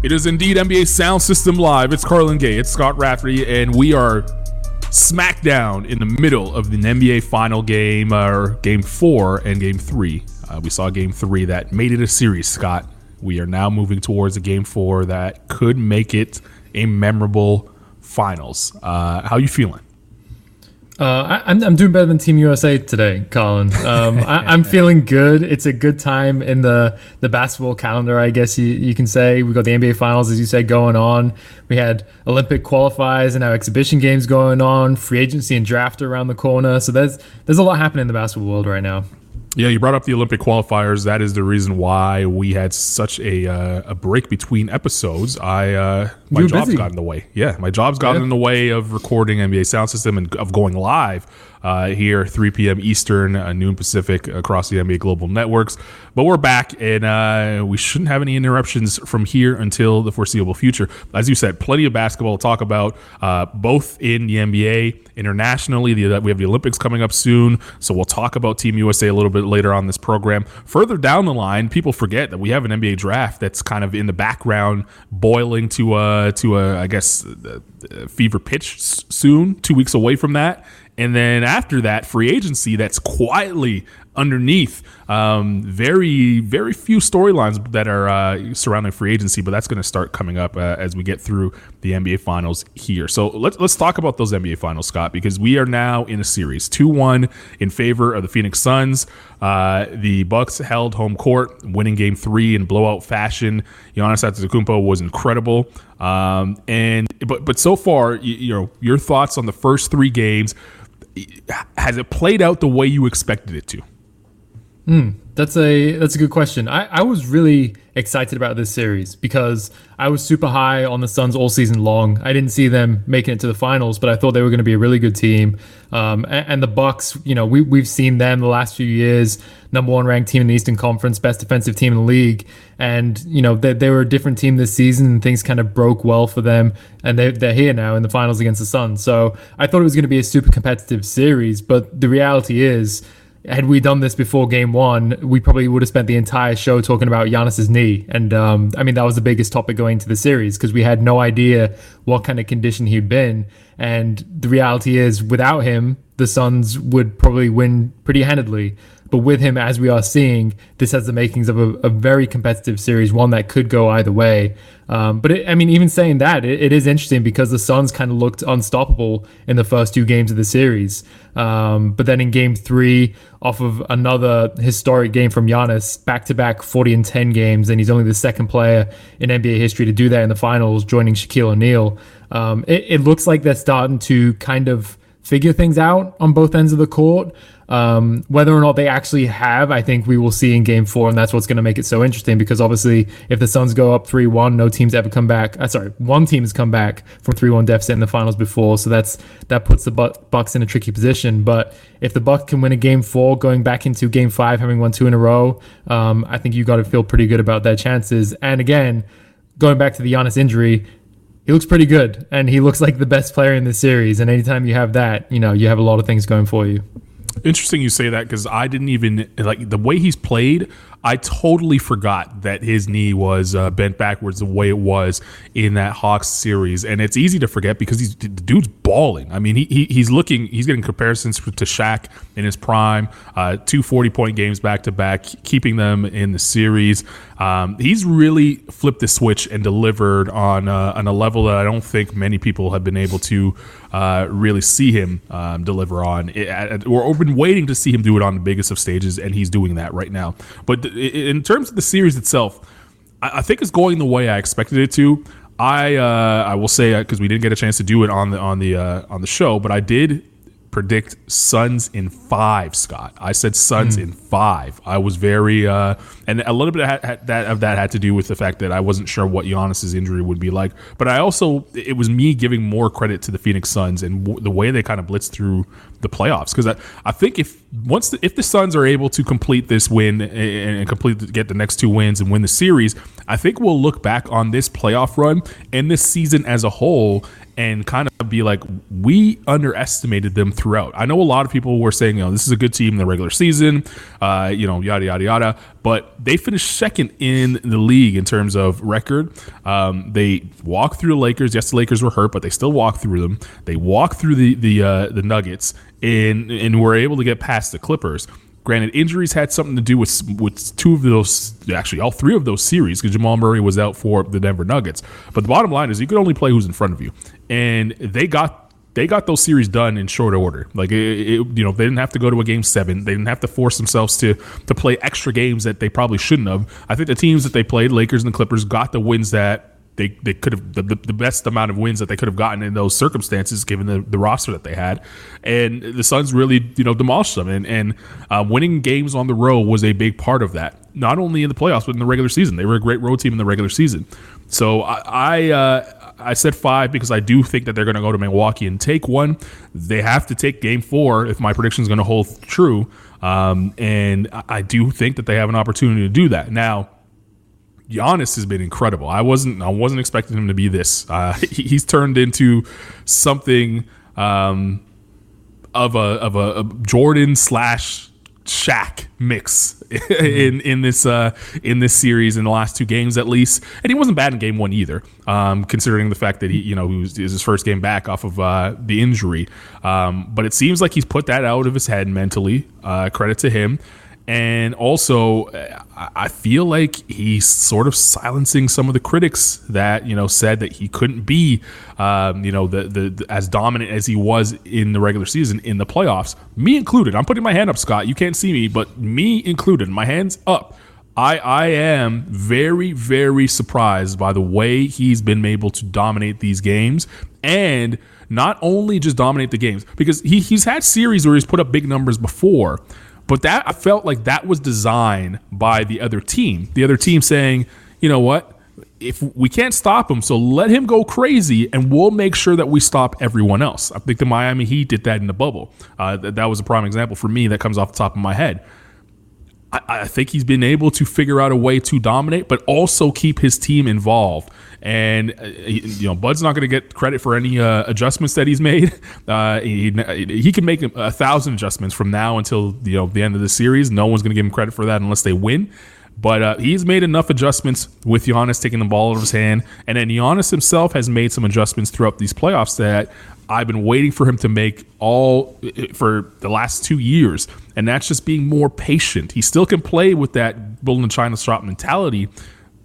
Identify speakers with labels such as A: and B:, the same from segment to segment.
A: It is indeed NBA Sound System Live. It's Carlin Gay, it's Scott Rafferty, and we are smack down in the middle of the NBA final game, or game four and game three. Uh, we saw game three that made it a series, Scott. We are now moving towards a game four that could make it a memorable finals. Uh, how you feeling?
B: Uh, I, am I'm doing better than Team USA today, Colin. Um, I, am feeling good. It's a good time in the, the basketball calendar, I guess you, you can say. We got the NBA Finals, as you said, going on. We had Olympic qualifiers and our exhibition games going on, free agency and draft around the corner. So there's there's a lot happening in the basketball world right now.
A: Yeah, you brought up the Olympic qualifiers. That is the reason why we had such a uh, a break between episodes. I uh, my job's busy. got in the way. Yeah, my job's got yeah. in the way of recording NBA Sound System and of going live uh, here, 3 p.m. Eastern, uh, noon Pacific, across the NBA Global Networks. But we're back, and uh, we shouldn't have any interruptions from here until the foreseeable future. As you said, plenty of basketball to talk about, uh, both in the NBA, internationally. The, we have the Olympics coming up soon, so we'll talk about Team USA a little bit later on this program. Further down the line, people forget that we have an NBA draft that's kind of in the background, boiling to a to a I guess fever pitch soon. Two weeks away from that, and then after that, free agency that's quietly underneath. Um, very, very few storylines that are uh, surrounding free agency, but that's going to start coming up uh, as we get through the NBA Finals here. So let's let's talk about those NBA Finals, Scott, because we are now in a series, two one in favor of the Phoenix Suns. Uh, the Bucks held home court, winning Game Three in blowout fashion. Giannis Antetokounmpo was incredible. Um, and but but so far, you, you know, your thoughts on the first three games has it played out the way you expected it to?
B: Mm, that's a that's a good question. I, I was really excited about this series because I was super high on the Suns all season long. I didn't see them making it to the finals, but I thought they were going to be a really good team. Um, and, and, the Bucks, you know, we we've seen them the last few years, number one ranked team in the Eastern Conference, best defensive team in the league, and you know they, they were a different team this season. and Things kind of broke well for them, and they they're here now in the finals against the Suns. So I thought it was going to be a super competitive series, but the reality is had we done this before game one, we probably would have spent the entire show talking about Giannis's knee. And um, I mean, that was the biggest topic going into the series because we had no idea what kind of condition he'd been. And the reality is, without him, the Suns would probably win pretty handedly. But with him, as we are seeing, this has the makings of a, a very competitive series, one that could go either way. Um, but it, I mean, even saying that, it, it is interesting because the Suns kind of looked unstoppable in the first two games of the series. Um, but then in game three, off of another historic game from Giannis, back to back 40 and 10 games, and he's only the second player in NBA history to do that in the finals, joining Shaquille O'Neal. Um, it, it looks like they're starting to kind of figure things out on both ends of the court. Um, whether or not they actually have, I think we will see in game four, and that's what's going to make it so interesting because obviously, if the Suns go up 3 1, no team's ever come back. Uh, sorry, one team has come back from 3 1 deficit in the finals before, so that's that puts the Bucks in a tricky position. But if the Bucks can win a game four, going back into game five, having won two in a row, um, I think you got to feel pretty good about their chances. And again, going back to the Giannis injury, he looks pretty good and he looks like the best player in the series. And anytime you have that, you know, you have a lot of things going for you.
A: Interesting you say that because I didn't even like the way he's played. I totally forgot that his knee was uh, bent backwards the way it was in that Hawks series, and it's easy to forget because he's the dude's balling. I mean, he, he he's looking, he's getting comparisons to Shaq in his prime, uh, two 40 point games back to back, keeping them in the series. Um, he's really flipped the switch and delivered on uh, on a level that I don't think many people have been able to uh, really see him um, deliver on. It, we're been waiting to see him do it on the biggest of stages, and he's doing that right now. But in terms of the series itself, I think it's going the way I expected it to. I uh, I will say because uh, we didn't get a chance to do it on the on the uh, on the show, but I did predict Suns in five, Scott. I said Suns mm. in five. I was very, uh, and a little bit of that, of that had to do with the fact that I wasn't sure what Giannis's injury would be like. But I also, it was me giving more credit to the Phoenix Suns and w- the way they kind of blitzed through the playoffs. Because I, I think if once the, if the Suns are able to complete this win and, and complete get the next two wins and win the series, I think we'll look back on this playoff run and this season as a whole and kind of be like, we underestimated them throughout. I know a lot of people were saying, you know, this is a good team in the regular season, uh, you know, yada, yada, yada. But they finished second in the league in terms of record. Um, they walked through the Lakers. Yes, the Lakers were hurt, but they still walked through them. They walked through the the uh, the Nuggets and and were able to get past the Clippers. Granted, injuries had something to do with with two of those, actually all three of those series, because Jamal Murray was out for the Denver Nuggets. But the bottom line is, you could only play who's in front of you, and they got they got those series done in short order. Like it, it, you know, they didn't have to go to a game seven. They didn't have to force themselves to to play extra games that they probably shouldn't have. I think the teams that they played, Lakers and the Clippers, got the wins that they, they could have the, the best amount of wins that they could have gotten in those circumstances given the, the roster that they had. And the Suns really you know demolished them. And and uh, winning games on the road was a big part of that. Not only in the playoffs but in the regular season. They were a great road team in the regular season. So I I, uh, I said five because I do think that they're going to go to Milwaukee and take one. They have to take game four if my prediction is going to hold true. Um, and I do think that they have an opportunity to do that. Now Giannis has been incredible. I wasn't I wasn't expecting him to be this. Uh, he, he's turned into something um, of a of a, a Jordan slash Shaq mix in in this uh, in this series in the last two games at least, and he wasn't bad in game one either. Um, considering the fact that he you know he was, was his first game back off of uh, the injury, um, but it seems like he's put that out of his head mentally. Uh, credit to him. And also, I feel like he's sort of silencing some of the critics that you know said that he couldn't be, um, you know, the, the, the, as dominant as he was in the regular season in the playoffs. Me included. I'm putting my hand up, Scott. You can't see me, but me included. My hands up. I I am very very surprised by the way he's been able to dominate these games and not only just dominate the games because he he's had series where he's put up big numbers before but that I felt like that was designed by the other team. The other team saying, you know what? If we can't stop him, so let him go crazy, and we'll make sure that we stop everyone else. I think the Miami Heat did that in the bubble. Uh, that, that was a prime example for me that comes off the top of my head. I, I think he's been able to figure out a way to dominate, but also keep his team involved. And uh, you know, Bud's not going to get credit for any uh, adjustments that he's made. Uh, he, he can make a thousand adjustments from now until you know the end of the series. No one's going to give him credit for that unless they win. But uh, he's made enough adjustments with Giannis taking the ball out of his hand, and then Giannis himself has made some adjustments throughout these playoffs that I've been waiting for him to make all for the last two years, and that's just being more patient. He still can play with that bull in China shop mentality,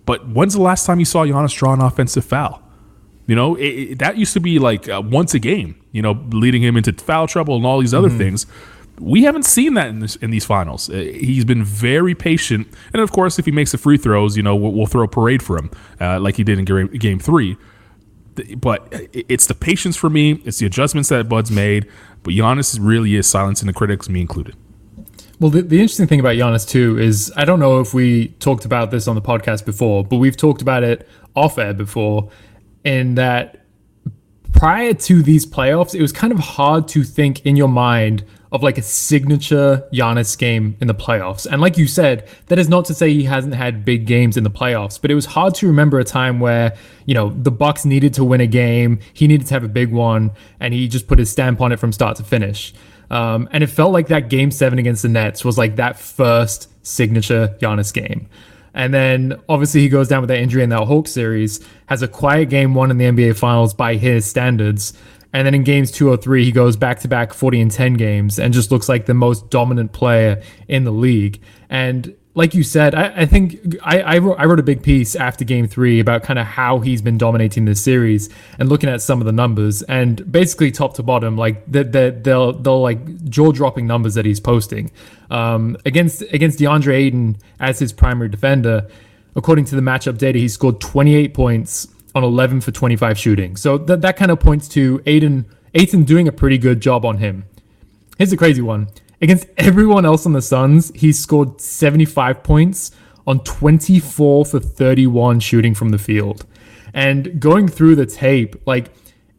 A: but when's the last time you saw Giannis draw an offensive foul? You know, it, it, that used to be like uh, once a game, you know, leading him into foul trouble and all these other mm-hmm. things. We haven't seen that in, this, in these finals. Uh, he's been very patient. And of course, if he makes the free throws, you know, we'll, we'll throw a parade for him uh, like he did in game, game three. But it's the patience for me, it's the adjustments that Bud's made. But Giannis really is silencing the critics, me included.
B: Well, the, the interesting thing about Giannis too is I don't know if we talked about this on the podcast before, but we've talked about it off air before, in that prior to these playoffs, it was kind of hard to think in your mind of like a signature Giannis game in the playoffs. And like you said, that is not to say he hasn't had big games in the playoffs, but it was hard to remember a time where, you know, the Bucks needed to win a game, he needed to have a big one, and he just put his stamp on it from start to finish. Um, and it felt like that game seven against the Nets was like that first signature Giannis game. And then obviously he goes down with that injury in that Hawks series, has a quiet game one in the NBA Finals by his standards. And then in games two or three, he goes back to back 40 and 10 games and just looks like the most dominant player in the league. And like you said, I, I think I, I wrote, I, wrote, a big piece after game three about kind of how he's been dominating this series and looking at some of the numbers and basically top to bottom, like the, the, they'll, they'll like jaw dropping numbers that he's posting. Um, against, against DeAndre Ayton as his primary defender, according to the matchup data, he scored 28 points on 11 for 25 shooting. So that, that kind of points to Ayton, Ayton doing a pretty good job on him. here's a crazy one. Against everyone else on the Suns, he scored 75 points on 24 for 31 shooting from the field. And going through the tape, like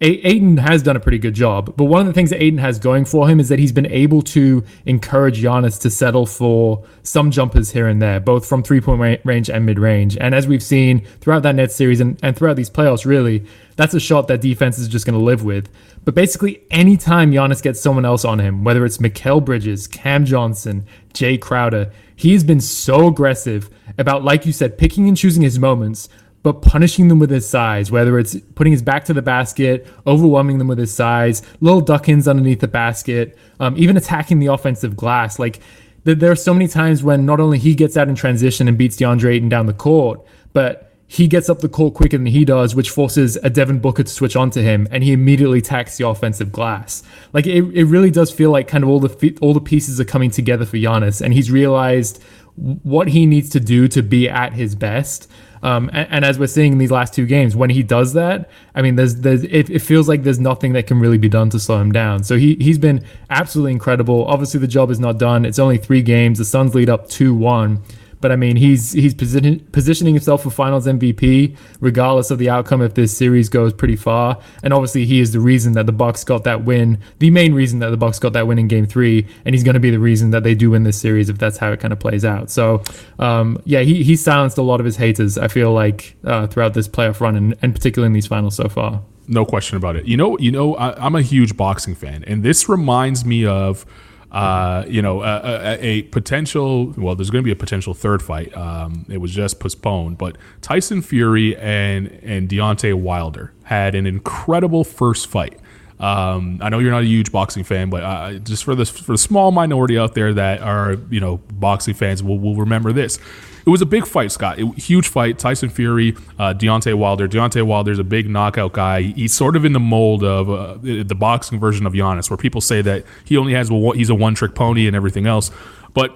B: Ayton has done a pretty good job, but one of the things that Ayton has going for him is that he's been able to encourage Giannis to settle for some jumpers here and there, both from three point range and mid range. And as we've seen throughout that net series and, and throughout these playoffs, really, that's a shot that defense is just going to live with. But basically, anytime Giannis gets someone else on him, whether it's Mikal Bridges, Cam Johnson, Jae Crowder, he's been so aggressive about, like you said, picking and choosing his moments but punishing them with his size, whether it's putting his back to the basket, overwhelming them with his size, little duck-ins underneath the basket, um, even attacking the offensive glass. Like th- there are so many times when not only he gets out in transition and beats DeAndre Ayton down the court, but he gets up the court quicker than he does, which forces a Devin Booker to switch onto him, and he immediately attacks the offensive glass. Like it, it really does feel like kind of all the all the pieces are coming together for Giannis, and he's realized what he needs to do to be at his best. Um, and, and, as we're seeing in these last two games, when he does that, I mean, there's there's it, it, feels like there's nothing that can really be done to slow him down. So he he's been absolutely incredible. Obviously, the job is not done. It's only three games. The Suns lead up two one. But I mean, he's he's position, positioning himself for Finals MVP, regardless of the outcome if this series goes pretty far. And obviously, he is the reason that the Bucks got that win, the main reason that the Bucks got that win in Game Three, and he's going to be the reason that they do win this series if that's how it kind of plays out. So, um, yeah, he he silenced a lot of his haters. I feel like uh, throughout this playoff run, and, and particularly in these finals so far.
A: No question about it. You know, you know, I, I'm a huge boxing fan, and this reminds me of uh, you know, a, a, a, potential. Well, there's going to be a potential third fight. Um, it was just postponed, but Tyson Fury and and Deontay Wilder had an incredible first fight. Um, I know you're not a huge boxing fan, but uh, just for the for the small minority out there that are you know boxing fans, will will remember this. It was a big fight, Scott. It, huge fight. Tyson Fury, uh, Deontay Wilder. Deontay Wilder's a big knockout guy. He's sort of in the mold of uh, the boxing version of Giannis, where people say that he only has he's a one trick pony and everything else. But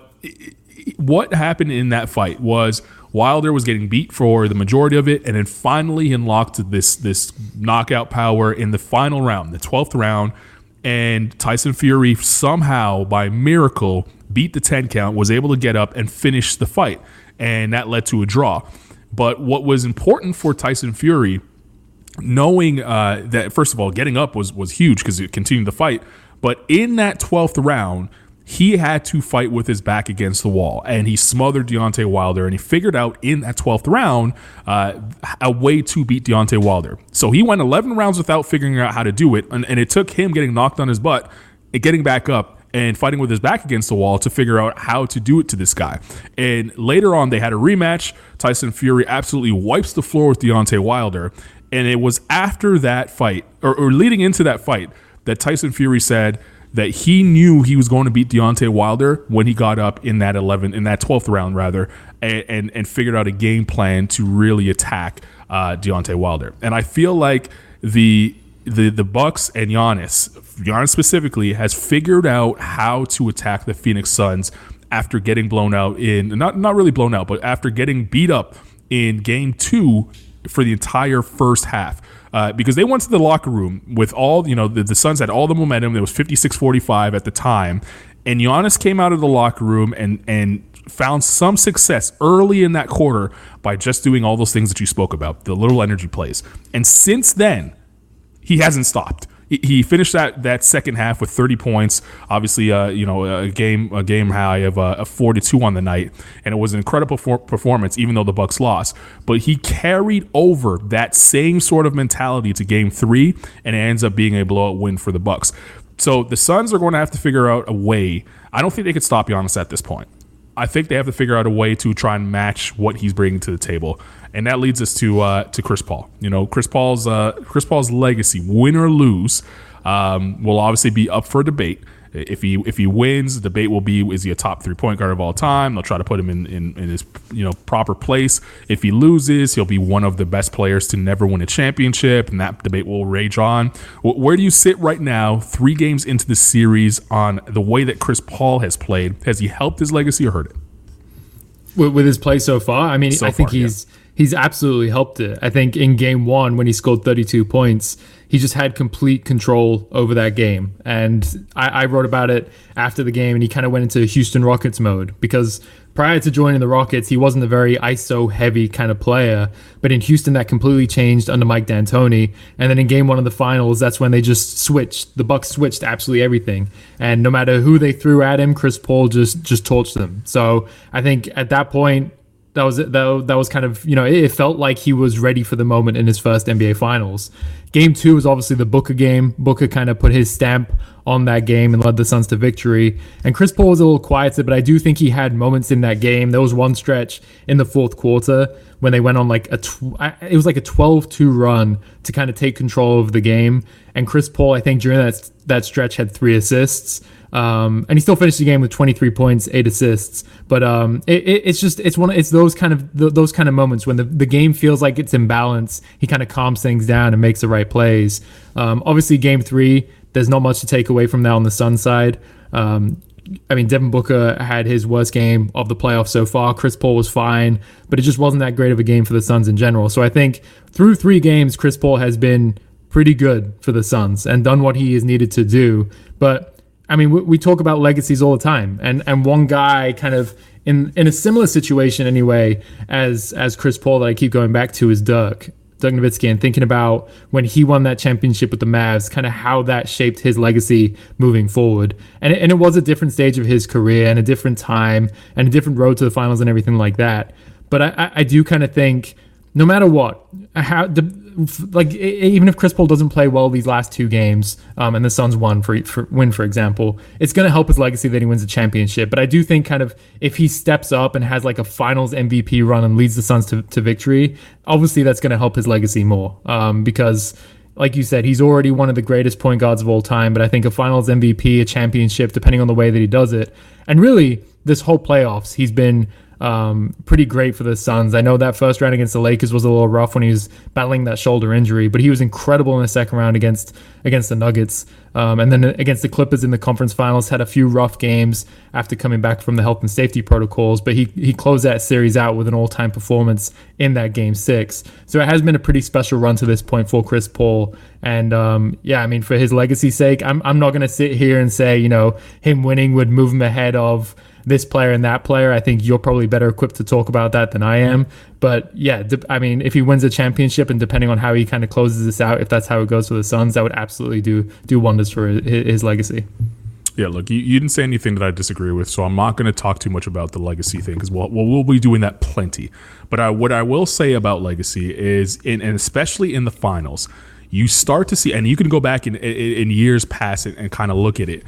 A: what happened in that fight was Wilder was getting beat for the majority of it, and then finally unlocked this this knockout power in the final round, the twelfth round. And Tyson Fury somehow, by miracle, beat the 10 count, was able to get up and finish the fight and that led to a draw. But what was important for Tyson Fury, knowing uh, that first of all, getting up was was huge because it continued the fight. But in that twelfth round, he had to fight with his back against the wall, and he smothered Deontay Wilder, and he figured out in that twelfth round uh, a way to beat Deontay Wilder. So he went 11 rounds without figuring out how to do it, and, and it took him getting knocked on his butt and getting back up and fighting with his back against the wall to figure out how to do it to this guy. And later on, they had a rematch. Tyson Fury absolutely wipes the floor with Deontay Wilder. And it was after that fight, or, or leading into that fight, that Tyson Fury said that he knew he was going to beat Deontay Wilder when he got up in that 11, in that 12th round rather, and, and, and figured out a game plan to really attack uh, Deontay Wilder. And I feel like the the the Bucks and Giannis, Giannis specifically, has figured out how to attack the Phoenix Suns after getting blown out in not not really blown out, but after getting beat up in Game Two for the entire first half. Uh, because they went to the locker room with all, you know, the, the Suns had all the momentum. It was 56 45 at the time. And Giannis came out of the locker room and, and found some success early in that quarter by just doing all those things that you spoke about, the little energy plays. And since then, he hasn't stopped. He finished that, that second half with 30 points. Obviously, uh, you know, a game a game high of uh, 42 on the night, and it was an incredible for- performance, even though the Bucks lost. But he carried over that same sort of mentality to Game Three, and it ends up being a blowout win for the Bucks. So the Suns are going to have to figure out a way. I don't think they could stop Giannis at this point. I think they have to figure out a way to try and match what he's bringing to the table and that leads us to uh, to Chris Paul. You know, Chris Paul's uh, Chris Paul's legacy, win or lose, um, will obviously be up for debate. If he if he wins, the debate will be is he a top three point guard of all time? They'll try to put him in, in, in his you know proper place. If he loses, he'll be one of the best players to never win a championship, and that debate will rage on. Where do you sit right now, three games into the series, on the way that Chris Paul has played? Has he helped his legacy or hurt it?
B: With, with his play so far, I mean, so I think far, he's. Yeah he's absolutely helped it. I think in game one, when he scored 32 points, he just had complete control over that game. And I, I wrote about it after the game, and he kind of went into Houston Rockets mode because prior to joining the Rockets, he wasn't a very ISO heavy kind of player. But in Houston, that completely changed under Mike D'Antoni. And then in game one of the finals, that's when they just switched. The Bucks switched absolutely everything. And no matter who they threw at him, Chris Paul just just torched them. So I think at that point, that was that, that was kind of you know it, felt like he was ready for the moment in his first NBA Finals. Game two was obviously the Booker game. Booker kind of put his stamp on that game and led the Suns to victory. And Chris Paul was a little quieter, but I do think he had moments in that game. There was one stretch in the fourth quarter when they went on like a tw- it was like a 12-2 run to kind of take control of the game. And Chris Paul, I think during that that stretch had three assists. Um, and he still finished the game with 23 points, eight assists. But um, it, it, it's just it's one it's those kind of those kind of moments when the, the game feels like it's in balance. He kind of calms things down and makes the right plays. Um, obviously, game three, there's not much to take away from that on the Sun side. Um, I mean, Devin Booker had his worst game of the playoffs so far. Chris Paul was fine, but it just wasn't that great of a game for the Suns in general. So I think through three games, Chris Paul has been pretty good for the Suns and done what he is needed to do. But I mean, we, we, talk about legacies all the time, and and one guy kind of in in a similar situation anyway as as Chris Paul that I keep going back to is Dirk. Dirk Nowitzki and thinking about when he won that championship with the Mavs, kind of how that shaped his legacy moving forward. And it, and it was a different stage of his career and a different time and a different road to the finals and everything like that. But I, I do kind of think no matter what, how like even if Chris Paul doesn't play well these last two games, um, and the Suns won for, for win for example, it's going to help his legacy that he wins a championship. But I do think kind of if he steps up and has like a Finals MVP run and leads the Suns to, to victory, obviously that's going to help his legacy more um, because. Like you said, he's already one of the greatest point guards of all time, but I think a finals MVP, a championship, depending on the way that he does it. And really, this whole playoffs, he's been um, pretty great for the Suns. I know that first round against the Lakers was a little rough when he was battling that shoulder injury, but he was incredible in the second round against against the Nuggets. Um, and then against the Clippers in the conference finals, had a few rough games after coming back from the health and safety protocols, but he, he closed that series out with an all time performance in that game six. So it has been a pretty special run to this point for Chris Paul. And um, yeah, I mean, for his legacy's sake, I'm, I'm not to sit here and say, you know, him winning would move him ahead of this player and that player. I think you're probably better equipped to talk about that than I am. But yeah, I mean, if he wins a championship and depending on how he kind of closes this out, if that's how it goes for the Suns, that would absolutely do do wonders for his, his legacy.
A: Yeah, look, you, you, didn't say anything that I disagree with, so I'm not going to talk too much about the legacy thing because we'll, we'll, be doing that plenty. But I, what I will say about legacy is, in, and especially in the finals, you start to see, and you can go back in, in, in years past and, and kind of look at it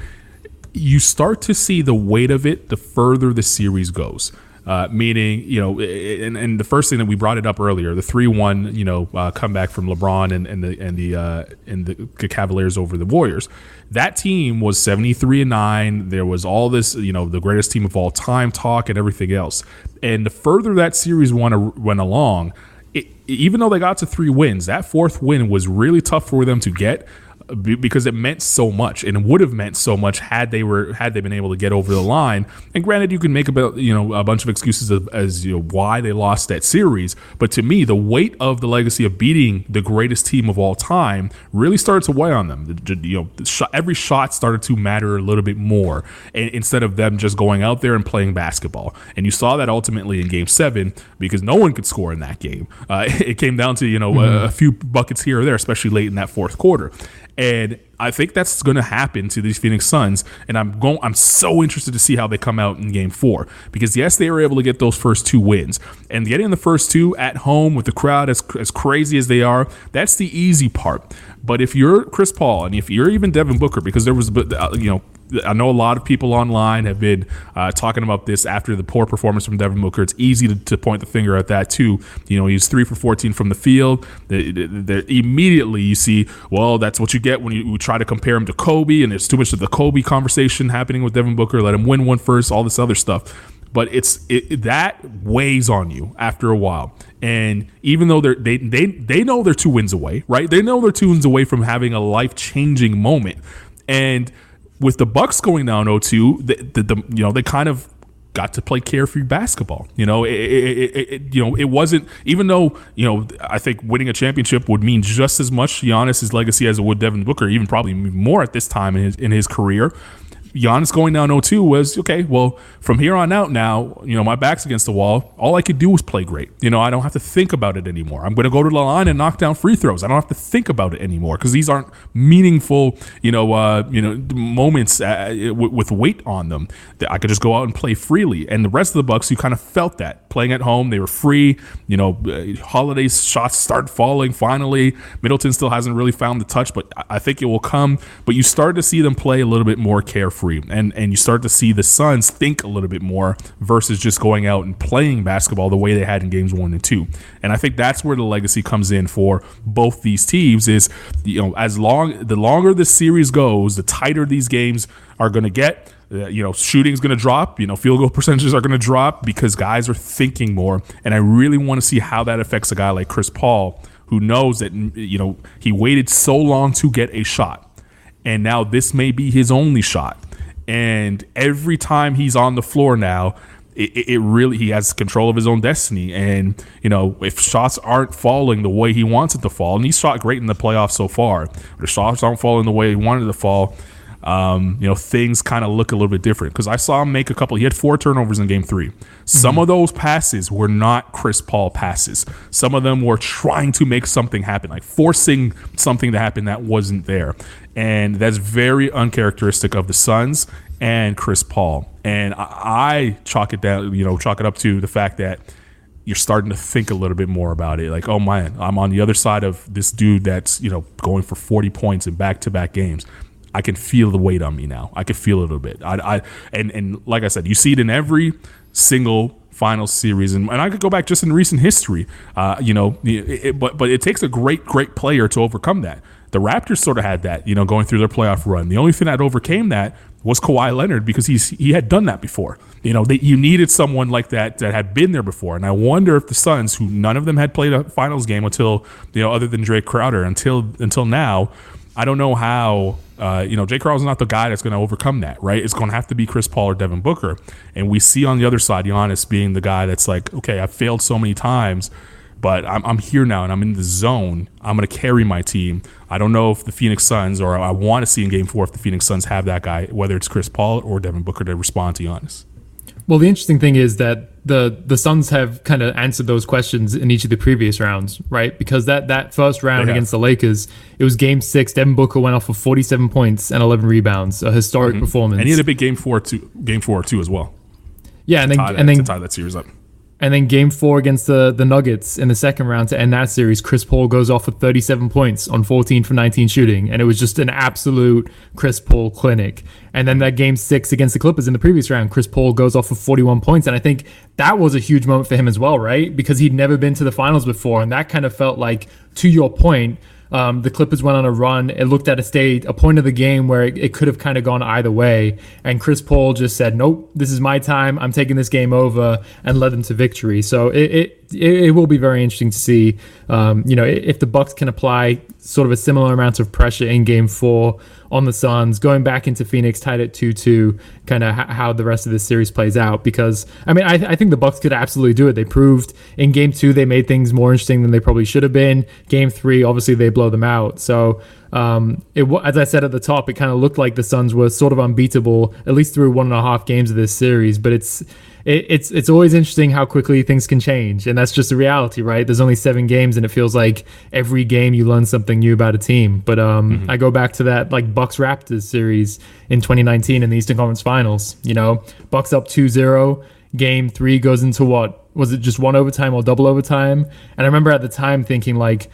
A: you start to see the weight of it the further the series goes. Uh, meaning, you know, and, and the first thing that we brought it up earlier, the three-one, you know, uh, comeback from LeBron and, and the and the uh, and the Cavaliers over the Warriors. That team was seventy-three and nine. There was all this, you know, the greatest team of all time talk and everything else. And the further that series went went along, it, even though they got to three wins, that fourth win was really tough for them to get because it meant so much and it would have meant so much had they were had they been able to get over the line. And granted, you can make about you know a bunch of excuses of, as you know why they lost that series, but to me, the weight of the legacy of beating the greatest team of all time really started to weigh on them. You know, every shot started to matter a little bit more instead of them just going out there and playing basketball. And you saw that ultimately in Game Seven because no one could score in that game. Uh, it came down to you know mm-hmm. a, a few buckets here or there, especially late in that fourth quarter. And I think that's going to happen to these Phoenix Suns, and I'm going. I'm so interested to see how they come out in Game Four because yes, they were able to get those first two wins, and getting the first two at home with the crowd as as crazy as they are, that's the easy part. But if you're Chris Paul and if you're even Devin Booker, because there was uh, you know I know a lot of people online have been uh, talking about this after the poor performance from Devin Booker. It's easy to, to, point the finger at that too. You know, he's three for 14 from the field. Immediately you see, well, that's what you get when you, you, try to compare him to Kobe, and there's too much of the Kobe conversation happening with Devin Booker. Let him win one first, all this other stuff. But it's it, that weighs on you after a while. And even though they're, they they they know they're two wins away, right? They know they're two wins away from having a life changing moment, and with the Bucks going down 0-2, the, the, the, you know they kind of got to play carefree basketball. You know, it, it, it, you know, it wasn't even though you know I think winning a championship would mean just as much Giannis's legacy as it would Devin Booker, even probably more at this time in his in his career. Giannis going down 0-2 was okay. Well, from here on out, now you know my back's against the wall. All I could do was play great. You know, I don't have to think about it anymore. I'm going to go to the line and knock down free throws. I don't have to think about it anymore because these aren't meaningful. You know, uh, you know, moments uh, w- with weight on them. I could just go out and play freely. And the rest of the Bucks, you kind of felt that playing at home. They were free. You know, uh, Holiday shots start falling finally. Middleton still hasn't really found the touch, but I think it will come. But you start to see them play a little bit more carefree free. And and you start to see the Suns think a little bit more versus just going out and playing basketball the way they had in games one and two. And I think that's where the legacy comes in for both these teams is you know as long the longer the series goes, the tighter these games are going to get. Uh, you know, shooting is going to drop. You know, field goal percentages are going to drop because guys are thinking more. And I really want to see how that affects a guy like Chris Paul, who knows that you know he waited so long to get a shot, and now this may be his only shot. And every time he's on the floor now, it, it, really he has control of his own destiny. And you know, if shots aren't falling the way he wants it to fall, and he's shot great in the playoffs so far, the shots aren't falling the way he wanted to fall. Um, you know, things kind of look a little bit different because I saw him make a couple. He had four turnovers in game three. Some mm-hmm. of those passes were not Chris Paul passes. Some of them were trying to make something happen, like forcing something to happen that wasn't there and that's very uncharacteristic of the Suns and Chris Paul. And I, I chalk it down, you know, chalk it up to the fact that you're starting to think a little bit more about it. Like, oh man, I'm on the other side of this dude that's you know going for 40 points in back-to-back games. I can feel the weight on me now. I can feel it a little bit. I, I and and like I said, you see it in every single final series, and, and I could go back just in recent history. Uh, you know, it, it, but but it takes a great great player to overcome that. The Raptors sort of had that, you know, going through their playoff run. The only thing that overcame that was Kawhi Leonard because he's he had done that before. You know, they, you needed someone like that that had been there before. And I wonder if the Suns, who none of them had played a finals game until you know, other than Jae Crowder, until until now, I don't know how. Uh, you know, Jae Crowder's not the guy that's going to overcome that, right? It's going to have to be Chris Paul or Devin Booker. And we see on the other side, Giannis being the guy that's like, okay, I've failed so many times but I'm, I'm here now and I'm in the zone. I'm going to carry my team. I don't know if the Phoenix Suns, or I want to see in game four if the Phoenix Suns have that guy, whether it's Chris Paul or Devin Booker to respond to Giannis.
B: Well, the interesting thing is that the the Suns have kind of answered those questions in each of the previous rounds, right? Because that that first round against the Lakers, it was Game Six. Devin Booker went off for 47 points and 11 rebounds, a historic mm-hmm. performance.
A: And he had a big Game Four too, Game Four too as well.
B: Yeah, and then
A: that,
B: and then
A: to tie that series up.
B: And then game four against the, the Nuggets in the second round to end that series, Chris Paul goes off for 37 points on 14 for 19 shooting. And it was just an absolute Chris Paul clinic. And then that game six against the Clippers in the previous round, Chris Paul goes off for 41 points. And I think that was a huge moment for him as well, right? Because he'd never been to the finals before. And that kind of felt like, to your point, um, the Clippers went on a run. It looked at a state, a point of the game where it, it could have kind of gone either way. And Chris Paul just said, "Nope, this is my time. I'm taking this game over," and led them to victory. So it, it it, it, will be very interesting to see, um, you know, if the Bucks can apply sort of a similar amount of pressure in Game Four on the Suns, going back into Phoenix, tied at two-two, kind of how the rest of this series plays out. Because I mean, I, I think the Bucks could absolutely do it. They proved in Game Two they made things more interesting than they probably should have been. Game Three, obviously, they blow them out. So um, it, as I said at the top, it kind of looked like the Suns were sort of unbeatable at least through one and a half games of this series. But it's it, it's it's always interesting how quickly things can change, and that's just the reality, right? There's only seven games, and it feels like every game you learn something new about a team. But um, mm-hmm. I go back to that like Bucks Raptors series in 2019 in the Eastern Conference Finals. You know, Bucks up 2-0. Game three goes into what was it? Just one overtime or double overtime? And I remember at the time thinking like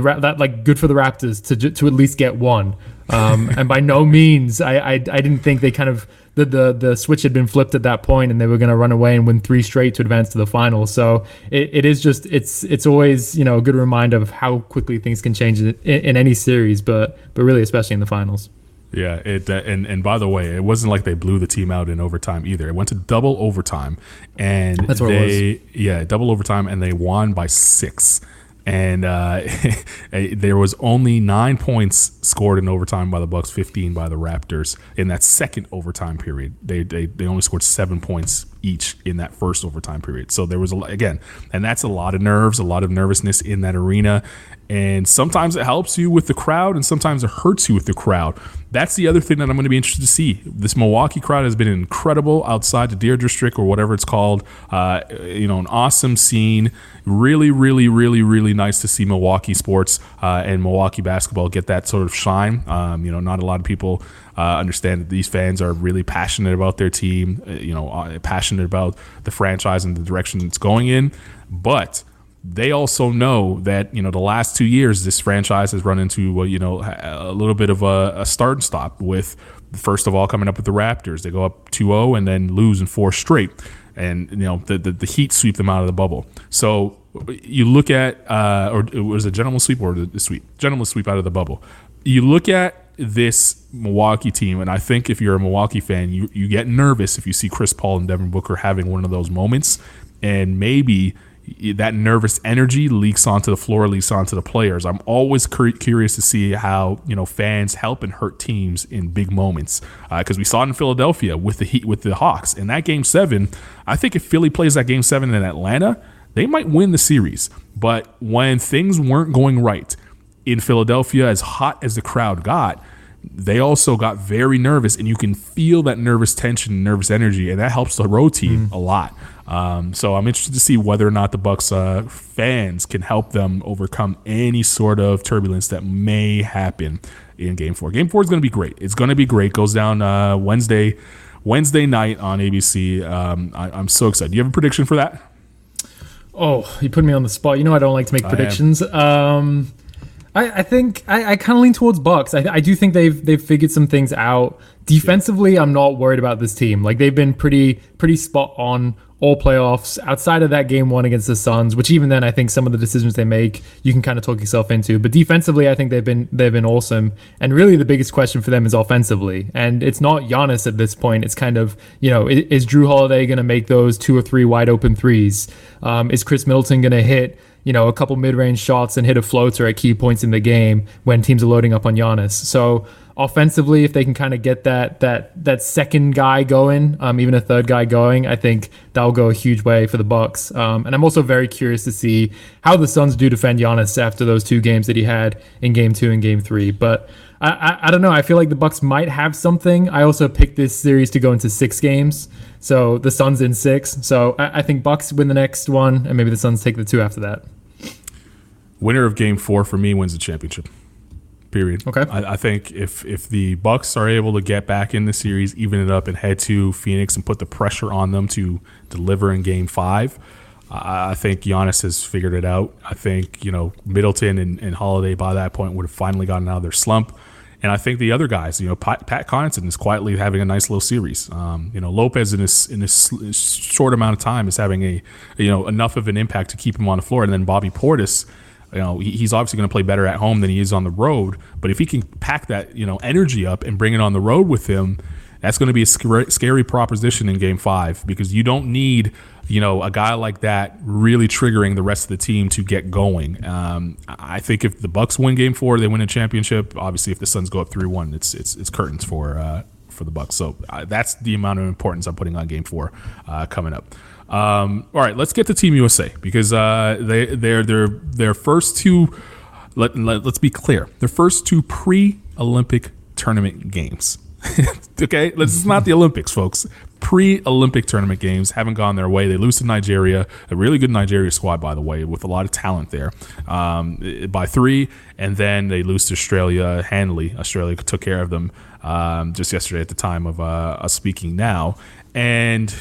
B: the that like good for the Raptors to to at least get one. Um, and by no means I, I I didn't think they kind of the, the the switch had been flipped at that point and they were going to run away and win three straight to advance to the final. So it, it is just it's it's always you know a good reminder of how quickly things can change in, in any series, but but really especially in the finals.
A: Yeah, it uh, and and by the way, it wasn't like they blew the team out in overtime either. It went to double overtime, and
B: That's what
A: they yeah double overtime, and they won by six and uh, there was only nine points scored in overtime by the Bucks, 15 by the Raptors in that second overtime period. They they, they only scored seven points each in that first overtime period. So there was a again, and that's a lot of nerves, a lot of nervousness in that arena. And sometimes it helps you with the crowd, and sometimes it hurts you with the crowd. That's the other thing that I'm going to be interested to see. This Milwaukee crowd has been incredible outside the Deer District or whatever it's called. Uh, you know, an awesome scene. Really, really, really, really nice to see Milwaukee sports uh, and Milwaukee basketball get that sort of shine. Um, you know, not a lot of people uh, understand that these fans are really passionate about their team. Uh, you know, uh, passionate about the franchise and the direction it's going in, but they also know that you know the last two years this franchise has run into you know a little bit of a, a start and stop with first of all coming up with the Raptors. They go up 2-0 and then lose in four straight. And you know the, the, the Heat sweep them out of the bubble. So you look at uh, or was a gentleman sweep or the sweep? Gentleman sweep out of the bubble. You look at this Milwaukee team, and I think if you're a Milwaukee fan, you, you get nervous if you see Chris Paul and Devin Booker having one of those moments, and maybe that nervous energy leaks onto the floor, leaks onto the players. I'm always curious to see how you know fans help and hurt teams in big moments because uh, we saw it in Philadelphia with the Heat with the Hawks in that Game Seven. I think if Philly plays that Game Seven in Atlanta, they might win the series. But when things weren't going right in Philadelphia, as hot as the crowd got, they also got very nervous, and you can feel that nervous tension, nervous energy, and that helps the road team mm. a lot. Um, so I'm interested to see whether or not the Bucks uh, fans can help them overcome any sort of turbulence that may happen in Game Four. Game Four is going to be great. It's going to be great. Goes down uh, Wednesday, Wednesday night on ABC. Um, I, am so excited. Do you have a prediction for that?
B: Oh, you put me on the spot. You know I don't like to make predictions. Um, I, I, think I, I kind of lean towards Bucks. I, I do think they've they've figured some things out. Defensively, I'm not worried about this team. Like they've been pretty pretty spot on all playoffs outside of that game one against the Suns, which even then I think some of the decisions they make you can kind of talk yourself into. But defensively, I think they've been they've been awesome. And really, the biggest question for them is offensively. And it's not Giannis at this point. It's kind of you know is, Jrue Holiday going to make those two or three wide open threes? Um, is Khris Middleton going to hit? You know, a couple mid-range shots and hit a floater at key points in the game when teams are loading up on Giannis. So offensively, if they can kind of get that that that second guy going, um, even a third guy going, I think that'll go a huge way for the Bucks. Um, and I'm also very curious to see how the Suns do defend Giannis after those two games that he had in Game Two and Game Three. But I, I, I don't know. I feel like the Bucks might have something. I also picked this series to go into six games, so the Suns in six. So I, I think Bucks win the next one, and maybe the Suns take the two after that.
A: Winner of Game Four for me wins the championship. Period.
B: Okay.
A: I, I, think if if the Bucks are able to get back in the series, even it up, and head to Phoenix and put the pressure on them to deliver in Game Five, I, think Giannis has figured it out. I think you know Middleton and, and Holiday by that point would have finally gotten out of their slump. And I think the other guys, you know, Pat, Pat Connaughton is quietly having a nice little series. Um, you know, Lopez in this in this short amount of time is having a you know enough of an impact to keep him on the floor. And then Bobby Portis you know, he's obviously going to play better at home than he is on the road. But if he can pack that, you know, energy up and bring it on the road with him, that's going to be a scary proposition in Game Five because you don't need, you know, a guy like that really triggering the rest of the team to get going. Um, I think if the Bucks win Game Four, they win a championship. Obviously, if the Suns go up three one, it's it's it's curtains for uh, for the Bucks. So uh, that's the amount of importance I'm putting on Game Four uh, coming up. Um, all right, let's get to Team USA because uh, they they're their their first two. Let, let us be clear, their first two pre-Olympic tournament games. okay, this is not the Olympics, folks. Pre-Olympic tournament games haven't gone their way. They lose to Nigeria, a really good Nigeria squad, by the way, with a lot of talent there, um, by three, and then they lose to Australia handily. Australia took care of them um, just yesterday at the time of uh, us speaking now, and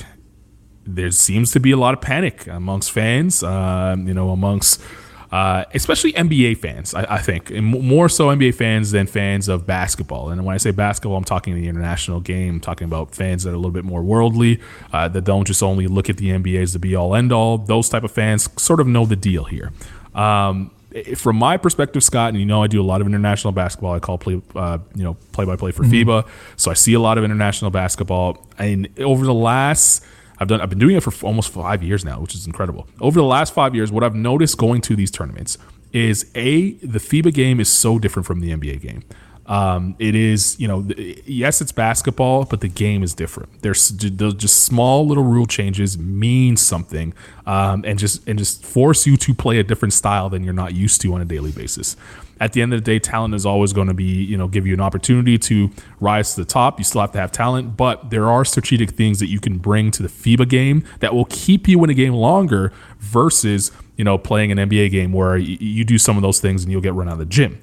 A: there seems to be a lot of panic amongst fans, uh, you know, amongst uh, especially NBA fans, I, I, think, and more so NBA fans than fans of basketball. And when I say basketball, I'm talking the international game. I'm talking about fans that are a little bit more worldly, uh, that don't just only look at the NBA as the be all end all. Those type of fans sort of know the deal here. Um, from my perspective, Scott, and you know I do a lot of international basketball. I call play, uh, you know, play by play for mm-hmm. FIBA, so I see a lot of international basketball. And over the last I've done I've been doing it for almost five years now, which is incredible. Over the last five years, what I've noticed going to these tournaments is a the FIBA game is so different from the NBA game. Um, it is, you know, yes, it's basketball, but the game is different. There's just small little rule changes mean something, um, and just and just force you to play a different style than you're not used to on a daily basis. At the end of the day, talent is always going to be, you know, give you an opportunity to rise to the top. You still have to have talent, but there are strategic things that you can bring to the FIBA game that will keep you in a game longer versus, you know, playing an NBA game where you do some of those things and you'll get run out of the gym.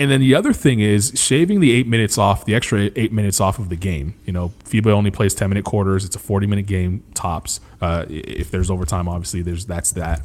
A: And then the other thing is shaving the eight minutes off, the extra eight minutes off of the game. You know, FIBA only plays 10 minute quarters. It's a 40 minute game tops. Uh, if there's overtime, obviously, there's that's that.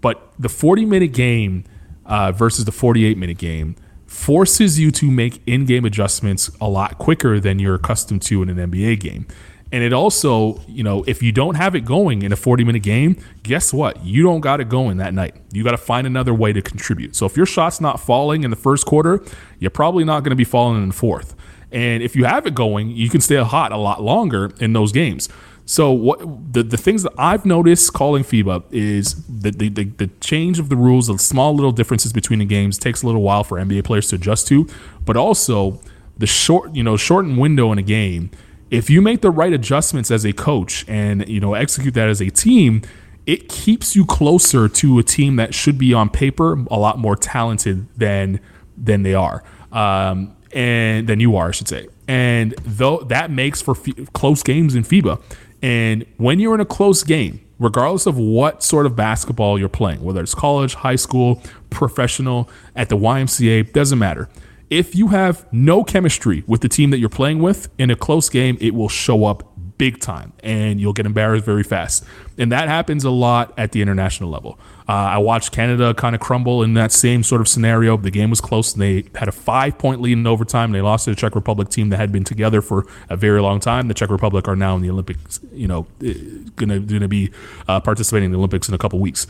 A: But the 40 minute game uh, versus the 48 minute game forces you to make in game adjustments a lot quicker than you're accustomed to in an NBA game. And it also, you know, if you don't have it going in a 40 minute game, guess what? You don't got it going that night. You got to find another way to contribute. So if your shot's not falling in the first quarter, you're probably not going to be falling in the fourth. And if you have it going, you can stay hot a lot longer in those games. So what the, the things that I've noticed calling FIBA is the, the, the, change of the rules, the small little differences between the games takes a little while for NBA players to adjust to, but also the short, you know, shortened window in a game – if you make the right adjustments as a coach and you know execute that as a team, it keeps you closer to a team that should be on paper a lot more talented than than they are, um, and than you are, I should say. And though that makes for f- close games in FIBA, and when you're in a close game, regardless of what sort of basketball you're playing, whether it's college, high school, professional, at the YMCA, doesn't matter. If you have no chemistry with the team that you're playing with in a close game, it will show up big time and you'll get embarrassed very fast. And that happens a lot at the international level. Uh, I watched Canada kind of crumble in that same sort of scenario. The game was close and they had a five point lead in overtime. and They lost to the Czech Republic team that had been together for a very long time. The Czech Republic are now in the Olympics, you know, going to be uh, participating in the Olympics in a couple weeks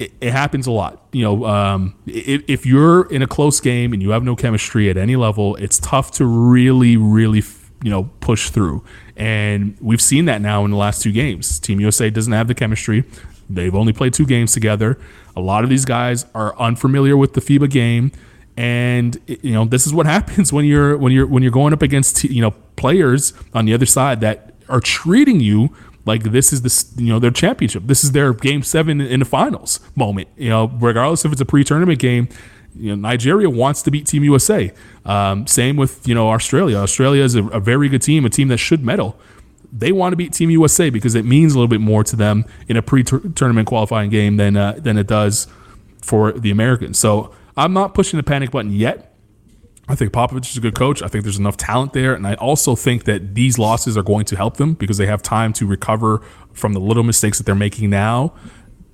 A: it, it, happens a lot. You know, um, if, if, you're in a close game and you have no chemistry at any level, it's tough to really, really, you know, push through. And we've seen that now in the last two games. Team USA doesn't have the chemistry. They've only played two games together. A lot of these guys are unfamiliar with the FIBA game, and you know this is what happens when you're when you're when you're going up against you know players on the other side that are treating you like this is this you know their championship. This is their game seven in the finals moment. You know, regardless if it's a pre-tournament game, you know Nigeria wants to beat Team USA. Um, same with you know Australia. Australia is a, a very good team, a team that should medal. They want to beat Team USA because it means a little bit more to them in a pre-tournament qualifying game than uh, than it does for the Americans. So I'm not pushing the panic button yet. I think Popovich is a good coach. I think there's enough talent there, and I also think that these losses are going to help them because they have time to recover from the little mistakes that they're making now.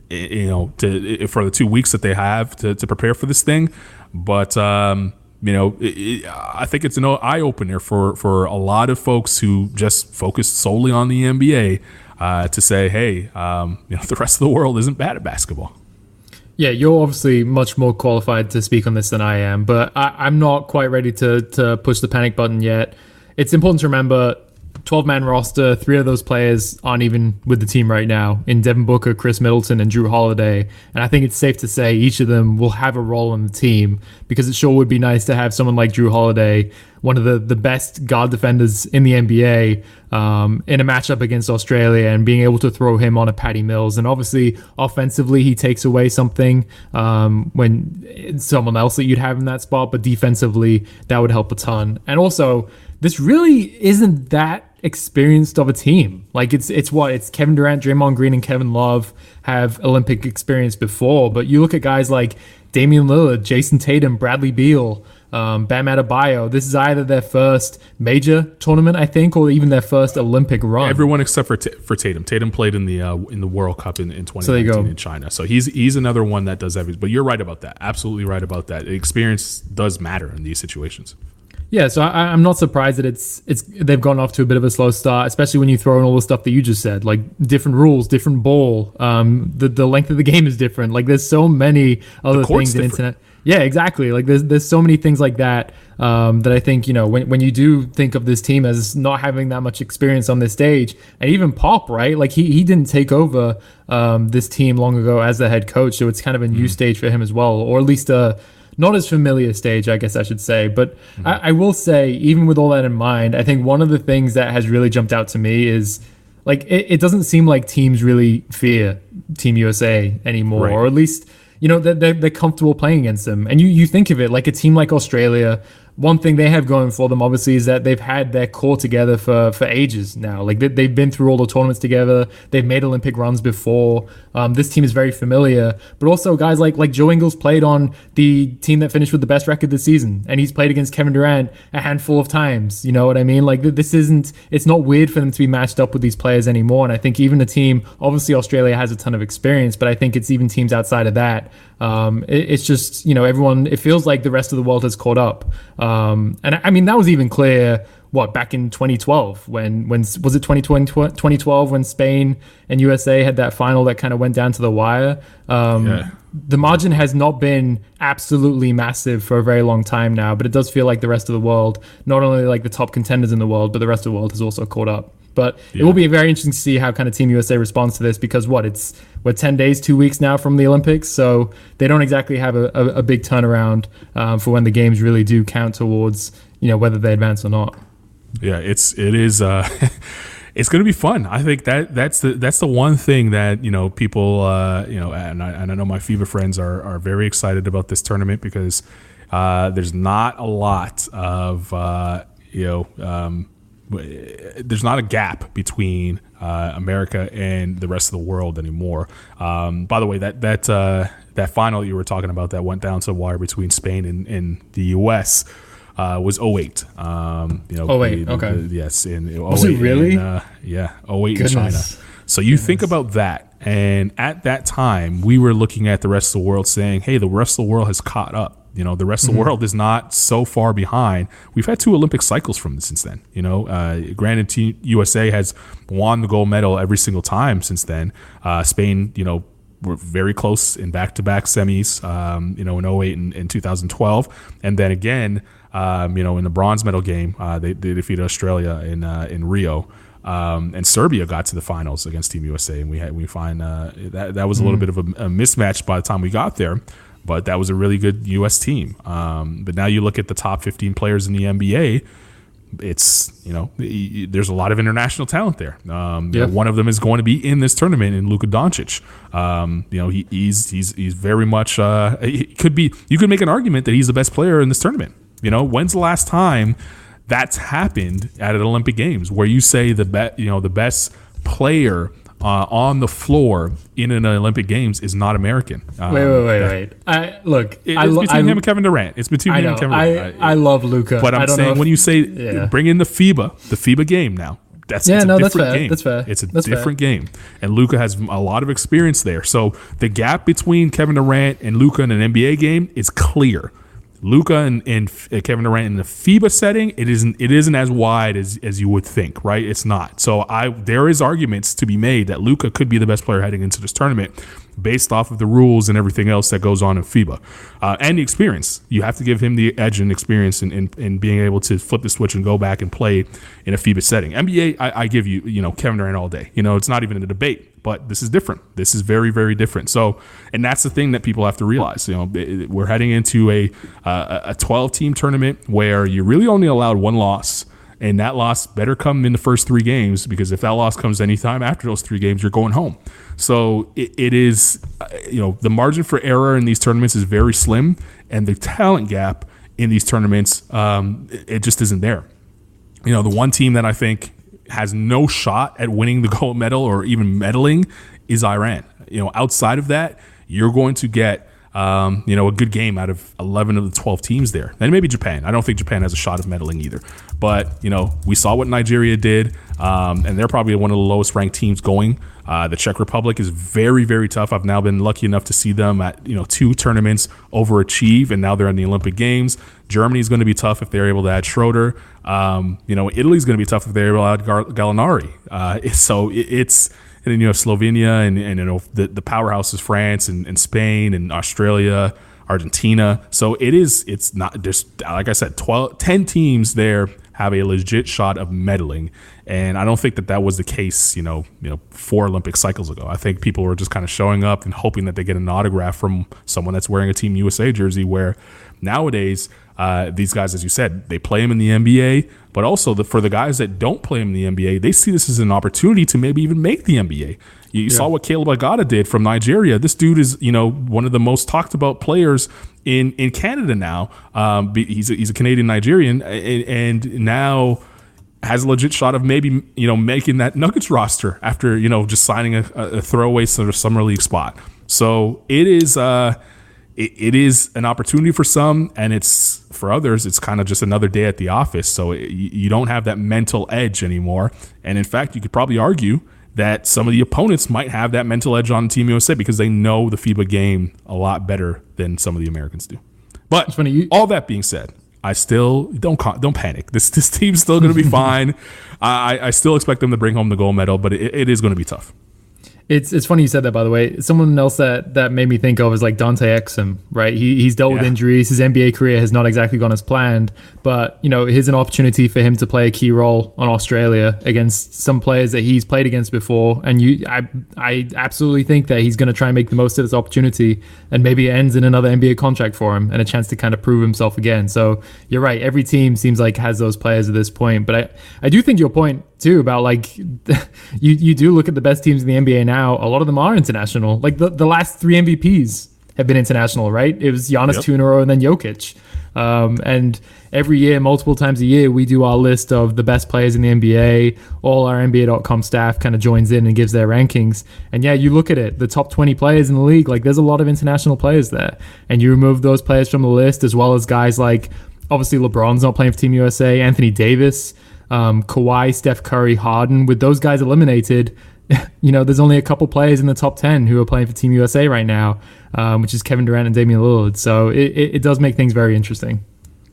A: You know, to for the two weeks that they have to, to prepare for this thing, but um, you know, I think it's an eye opener for for a lot of folks who just focus solely on the NBA uh, to say, hey, um, you know, the rest of the world isn't bad at basketball.
B: Yeah, you're obviously much more qualified to speak on this than I am, but I, am not quite ready to to push the panic button yet. It's important to remember 12 man roster, three of those players aren't even with the team right now in Devin Booker, Khris Middleton, and Jrue Holiday. And I think it's safe to say each of them will have a role in the team because it sure would be nice to have someone like Jrue Holiday, one of the, the best guard defenders in the NBA, um, in a matchup against Australia and being able to throw him on a Patty Mills. And obviously, offensively, he takes away something um, when someone else that you'd have in that spot, but defensively, that would help a ton. And also, this really isn't that experienced of a team. Like it's it's what it's Kevin Durant, Draymond Green, and Kevin Love have Olympic experience before. But you look at guys like Damian Lillard, Jayson Tatum, Bradley Beal, um, Bam Adebayo. This is either their first major tournament, I think, or even their first Olympic run.
A: Everyone except for T- for Tatum. Tatum played in the uh, in the World Cup in, in 2019 so in China, so he's he's another one that does everything. But you're right about that. Absolutely right about that. Experience does matter in these situations.
B: Yeah, so I, am not surprised that it's it's they've gone off to a bit of a slow start, especially when you throw in all the stuff that you just said, like different rules, different ball, um, the the length of the game is different. Like there's so many other things in internet. Yeah, exactly. Like there's there's so many things like that um, that I think you know when when you do think of this team as not having that much experience on this stage, and even Pop, right? Like he he didn't take over um, this team long ago as the head coach, so it's kind of a new mm. stage for him as well, or at least a not as familiar stage, I guess I should say. But mm-hmm. I, I will say, even with all that in mind, I think one of the things that has really jumped out to me is like it, it doesn't seem like teams really fear Team USA anymore, right. or at least you know they're, they're, comfortable playing against them. And you you think of it like a team like Australia one thing they have going for them, obviously, is that they've had their core together for, for ages now. Like they, have been through all the tournaments together. They've made Olympic runs before. Um, this team is very familiar. But also guys like like Joe Ingles played on the team that finished with the best record this season, and he's played against Kevin Durant a handful of times. You know what I mean? Like this isn't. It's not weird for them to be matched up with these players anymore. And I think even the team, obviously Australia has a ton of experience, but I think it's even teams outside of that. Um, it, it's just you know everyone. It feels like the rest of the world has caught up. And I mean, that was even clear, what, back in 2012, when, when was it 2020, 2012 when Spain and USA had that final that kind of went down to the wire? Um, yeah. The margin has not been absolutely massive for a very long time now, but it does feel like the rest of the world, not only like the top contenders in the world, but the rest of the world has also caught up. But yeah. it will be very interesting to see how kind of Team USA responds to this because what it's we're ten days, two weeks now from the Olympics, so they don't exactly have a, a, a big turnaround um, for when the games really do count towards you know whether they advance or not.
A: Yeah, it's it is. Uh, it's going to be fun. I think that that's the that's the one thing that you know people uh, you know and I, and I know my FIBA friends are are very excited about this tournament because uh, there's not a lot of uh, you know um, there's not a gap between uh, America and the rest of the world anymore. Um, by the way, that that uh, that final you were talking about that went down to the wire between Spain and, and the U.S. Uh, was 08. Um, you know,
B: 08, the, okay.
A: The, yes, in,
B: in was it really?
A: In, uh, yeah, 08 Goodness. in China. So you Goodness. think about that, and at that time, we were looking at the rest of the world saying, "Hey, the rest of the world has caught up." You know, the rest of the mm-hmm. world is not so far behind. We've had two Olympic cycles from since then. You know, uh, granted, Team USA has won the gold medal every single time since then. Uh, Spain, you know, were very close in back-to-back semis. Um, you know, in 08 and, and 2012, and then again, um, you know, in the bronze medal game, uh, they, they, defeated Australia in uh, in Rio. Um, and Serbia got to the finals against Team USA, and we had we find uh, that that was a little mm. bit of a, a, mismatch by the time we got there but that was a really good U.S. team. Um, but now you look at the top 15 players in the NBA. It's you know there's a lot of international talent there. Um, yeah. one of them is going to be in this tournament in Luka Doncic. Um, you know he, he's he's he's very much uh, he could be. You could make an argument that he's the best player in this tournament. You know when's the last time that's happened at an Olympic Games where you say the bet you know the best player uh, on the floor in an Olympic Games is not American.
B: Um, wait, wait, wait, wait. I look.
A: It, it's between I, him and Kevin Durant. It's between him and Kevin.
B: Durant. I, I love Luka,
A: But I'm saying if, when you say yeah. bring in the FIBA, the FIBA game now. That's yeah, no, that's fair. Game.
B: That's fair.
A: It's a
B: that's
A: different fair. game, and Luka has a lot of experience there. So the gap between Kevin Durant and Luka in an NBA game is clear. Luka and, and, uh, Kevin Durant in the FIBA setting, it isn't it isn't as wide as, as you would think, right? It's not. So I there is arguments to be made that Luka could be the best player heading into this tournament based off of the rules and everything else that goes on in FIBA uh, and the experience. You have to give him the edge and experience in, in, in, being able to flip the switch and go back and play in a FIBA setting. NBA, I, I give you, you know, Kevin Durant all day. You know, it's not even a debate, but this is different. This is very, very different. So, and that's the thing that people have to realize. You know, we're heading into a uh, a 12 team tournament where you really only allowed one loss and that loss better come in the first three games because if that loss comes anytime after those three games, you're going home. So it, it is, uh, you know, the margin for error in these tournaments is very slim, and the talent gap in these tournaments, um, it, it just isn't there. You know, the one team that I think has no shot at winning the gold medal or even medaling is Iran. You know, outside of that, you're going to get um, you know, a good game out of 11 of the 12 teams there. And maybe Japan. I don't think Japan has a shot of medaling either. But, you know, we saw what Nigeria did, um, and they're probably one of the lowest ranked teams going. Uh, the Czech Republic is very, very tough. I've now been lucky enough to see them at, you know, two tournaments overachieve, and now they're in the Olympic Games. Germany is going to be tough if they're able to add Schroeder. Um, you know, Italy's going to be tough if they're able to add Gallinari. Uh, so it, it's and then you have Slovenia and, and you know the, the powerhouse is France and, and Spain and Australia, Argentina. So it is it's not just like I said, 12, 10 teams there have a legit shot of medaling. And I don't think that that was the case, you know, you know, four Olympic cycles ago. I think people were just kind of showing up and hoping that they get an autograph from someone that's wearing a Team USA jersey. Where nowadays, uh, these guys, as you said, they play them in the NBA, but also the, for the guys that don't play in the NBA, they see this as an opportunity to maybe even make the NBA. You yeah. saw what Caleb Agada did from Nigeria. This dude is, you know, one of the most talked about players in in Canada now. Um, he's a, he's a Canadian Nigerian, and, and now has a legit shot of maybe you know making that Nuggets roster after you know just signing a, a throwaway sort of summer league spot. So it is. Uh, it, it is an opportunity for some, and it's for others. It's kind of just another day at the office. So it, you don't have that mental edge anymore. And in fact, you could probably argue that some of the opponents might have that mental edge on Team USA because they know the FIBA game a lot better than some of the Americans do. But funny, you- all that being said, I still don't don't panic. This this team's still going to be fine. I, I still expect them to bring home the gold medal, but it, it is going to be tough.
B: It's it's funny you said that by the way. Someone else that that made me think of is like Dante Exum, right? He he's dealt yeah. with injuries. His NBA career has not exactly gone as planned, but you know, here's an opportunity for him to play a key role on Australia against some players that he's played against before. And you I I absolutely think that he's going to try and make the most of this opportunity and maybe it ends in another NBA contract for him and a chance to kind of prove himself again. So, you're right. Every team seems like has those players at this point, but I I do think your point too about like you you do look at the best teams in the NBA now. A lot of them are international. Like the, the last three MVPs have been international, right? It was Giannis yep. two in a row and then Jokic. Um, and every year, multiple times a year, we do our list of the best players in the NBA. All our NBA.com staff kind of joins in and gives their rankings. And yeah, you look at it, the top 20 players in the league, like there's a lot of international players there. And you remove those players from the list, as well as guys like obviously LeBron's not playing for Team USA, Anthony Davis um, Kawhi, Steph Curry, Harden, with those guys eliminated, you know, there's only a couple players in the top 10 who are playing for Team USA right now, um, which is Kevin Durant and Damian Lillard. So it, it, it does make things very interesting.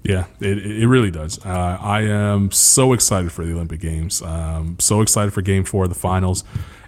A: Yeah, it, it really does. Uh, I am so excited for the Olympic Games. Um, so excited for Game Four of the finals.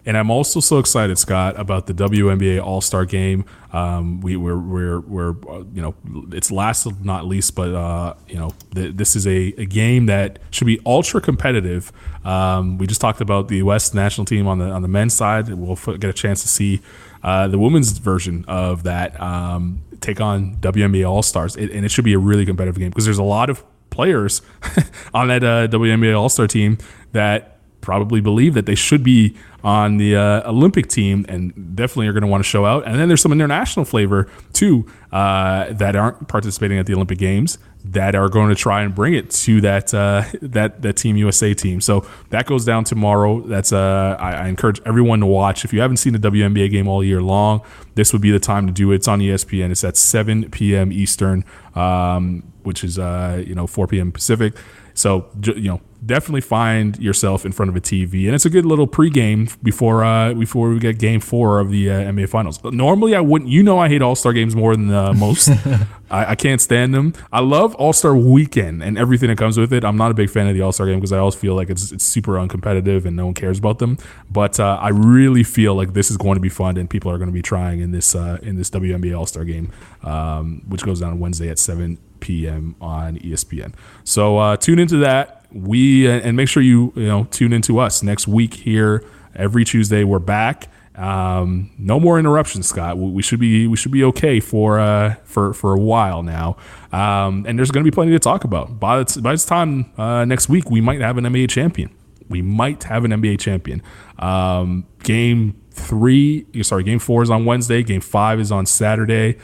A: And I'm also so excited, Scott, about the WNBA All Star Game. Um, we, we're, we're, we're, uh, you know, it's last not least, but, uh, you know, th- this is a, a, game that should be ultra competitive. Um, we just talked about the U.S. national team on the on the men's side. We'll get a chance to see uh, the women's version of that um, take on WNBA All Stars, and it should be a really competitive game because there's a lot of players on that uh, WNBA All Star team that probably believe that they should be on the uh, Olympic team and definitely are going to want to show out. And then there's some international flavor too uh, that aren't participating at the Olympic Games that are going to try and bring it to that uh, that that Team USA team. So that goes down tomorrow. That's uh, I, I, encourage everyone to watch. If you haven't seen the WNBA game all year long, this would be the time to do it. It's on ESPN. It's at 7 p.m. Eastern, um, which is uh, you know 4 p.m. Pacific. So you know definitely find yourself in front of a TV, and it's a good little pregame before uh, before we get Game Four of the uh, NBA Finals. But normally, I wouldn't. You know, I hate All Star games more than uh, most. I, I, can't stand them. I love All Star Weekend and everything that comes with it. I'm not a big fan of the All Star game because I always feel like it's it's super uncompetitive and no one cares about them. But uh, I really feel like this is going to be fun, and people are going to be trying in this uh, in this WNBA All Star game, um, which goes down Wednesday at seven p.m. on ESPN. So uh, tune into that we and make sure you you know tune into us next week here every Tuesday. We're back. Um, no more interruptions, Scott. We should be we should be okay for uh, for for a while now. Um, and there's going to be plenty to talk about. By the, by this time uh, next week, we might have an NBA champion. We might have an NBA champion. Um, game three, sorry, game four is on Wednesday. Game five is on Saturday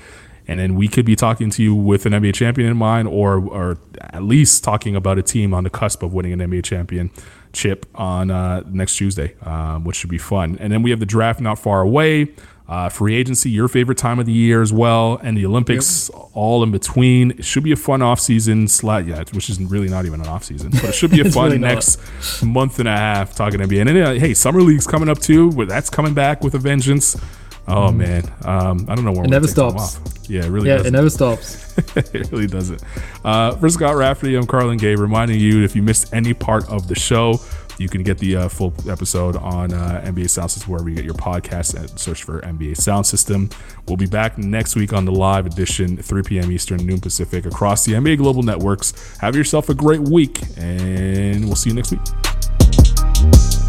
A: and then we could be talking to you with an NBA champion in mind, or or at least talking about a team on the cusp of winning an NBA championship on uh, next Tuesday, um, which should be fun. And then we have the draft not far away. Uh, free agency, your favorite time of the year as well, and the Olympics yep. all in between. It should be a fun off season slot, yeah, which is really not even an off season, but it should be a fun really next month and a half talking NBA. And then, uh, hey, summer league's coming up too. Where that's coming back with a vengeance. Oh man, um, I don't know where
B: it never stops.
A: Yeah, it really.
B: Yeah,
A: doesn't.
B: it never stops.
A: it really doesn't. Uh, for Scott Rafferty, I'm Carlin Gay, reminding you if you missed any part of the show, You can get the uh, full episode on uh, NBA Sound System wherever you get your podcast and search for NBA Sound System. We'll be back next week on the live edition, 3 p.m. Eastern, noon Pacific, across the NBA Global Networks. Have yourself a great week, and we'll see you next week.